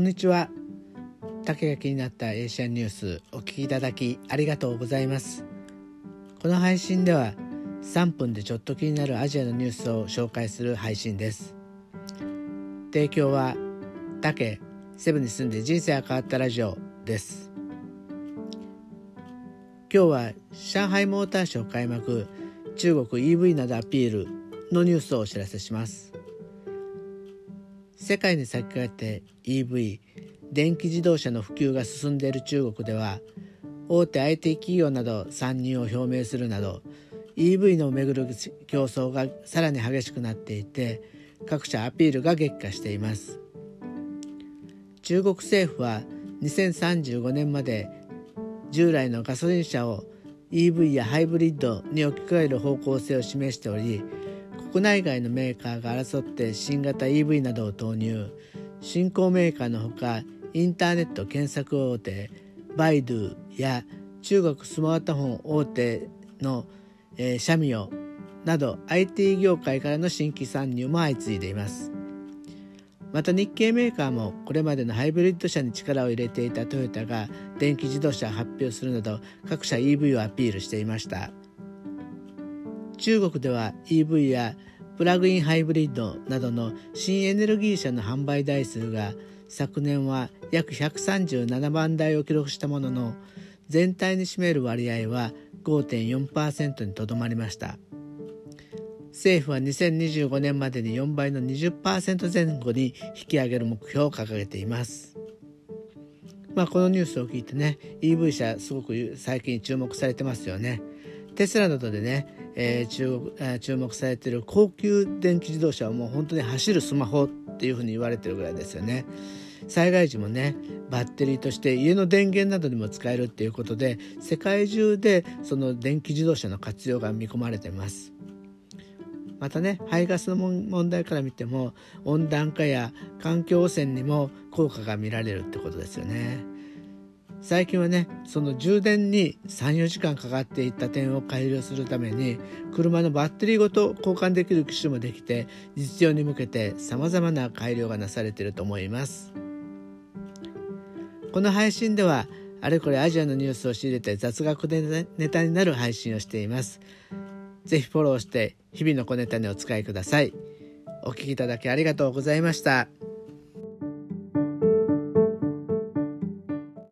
こんにちは。竹が気になったエーシャンニュースお聞きいただきありがとうございます。この配信では3分でちょっと気になるアジアのニュースを紹介する配信です。提供は竹セブンに住んで人生が変わったラジオです。今日は上海モーターショー開幕中国 EV などアピールのニュースをお知らせします。世界に先駆けて EV 電気自動車の普及が進んでいる中国では大手 IT 企業など参入を表明するなど EV のめぐる競争がさらに激しくなっていて各社アピールが激化しています。中国政府は2035年まで従来のガソリン車を EV やハイブリッドに置き換える方向性を示しており国内外のメーカーが争って新型 EV などを投入。新興メーカーのほかインターネット検索大手バイドゥや中国スマートフォン大手の、えー、シャミオなど IT 業界からの新規参入も相次いでいます。また日系メーカーもこれまでのハイブリッド車に力を入れていたトヨタが電気自動車を発表するなど各社 EV をアピールしていました。中国では EV やプラグインハイブリッドなどの新エネルギー車の販売台数が昨年は約137万台を記録したものの全体に占める割合は5.4%にとどまりました。政府は2025年までに4倍の20%前後に引き上げる目標を掲げています。まあこのニュースを聞いてね EV 車すごく最近注目されてますよね。テスラなどでねえー、注え注目されてる高級電気自動車はもう本当に走るスマホっていうふうに言われてるぐらいですよね。災害時もねバッテリーとして家の電源などにも使えるっていうことで世界中でその電気自動車の活用が見込まれてます。またね排ガスの問題から見ても温暖化や環境汚染にも効果が見られるってことですよね。最近はねその充電に34時間かかっていった点を改良するために車のバッテリーごと交換できる機種もできて実用に向けてさまざまな改良がなされていると思います。この配信ではあれこれアジアのニュースを仕入れて雑学でネタになる配信をしています。ぜひフォローして日々の小ネタにお使いください。お聴きいただきありがとうございました。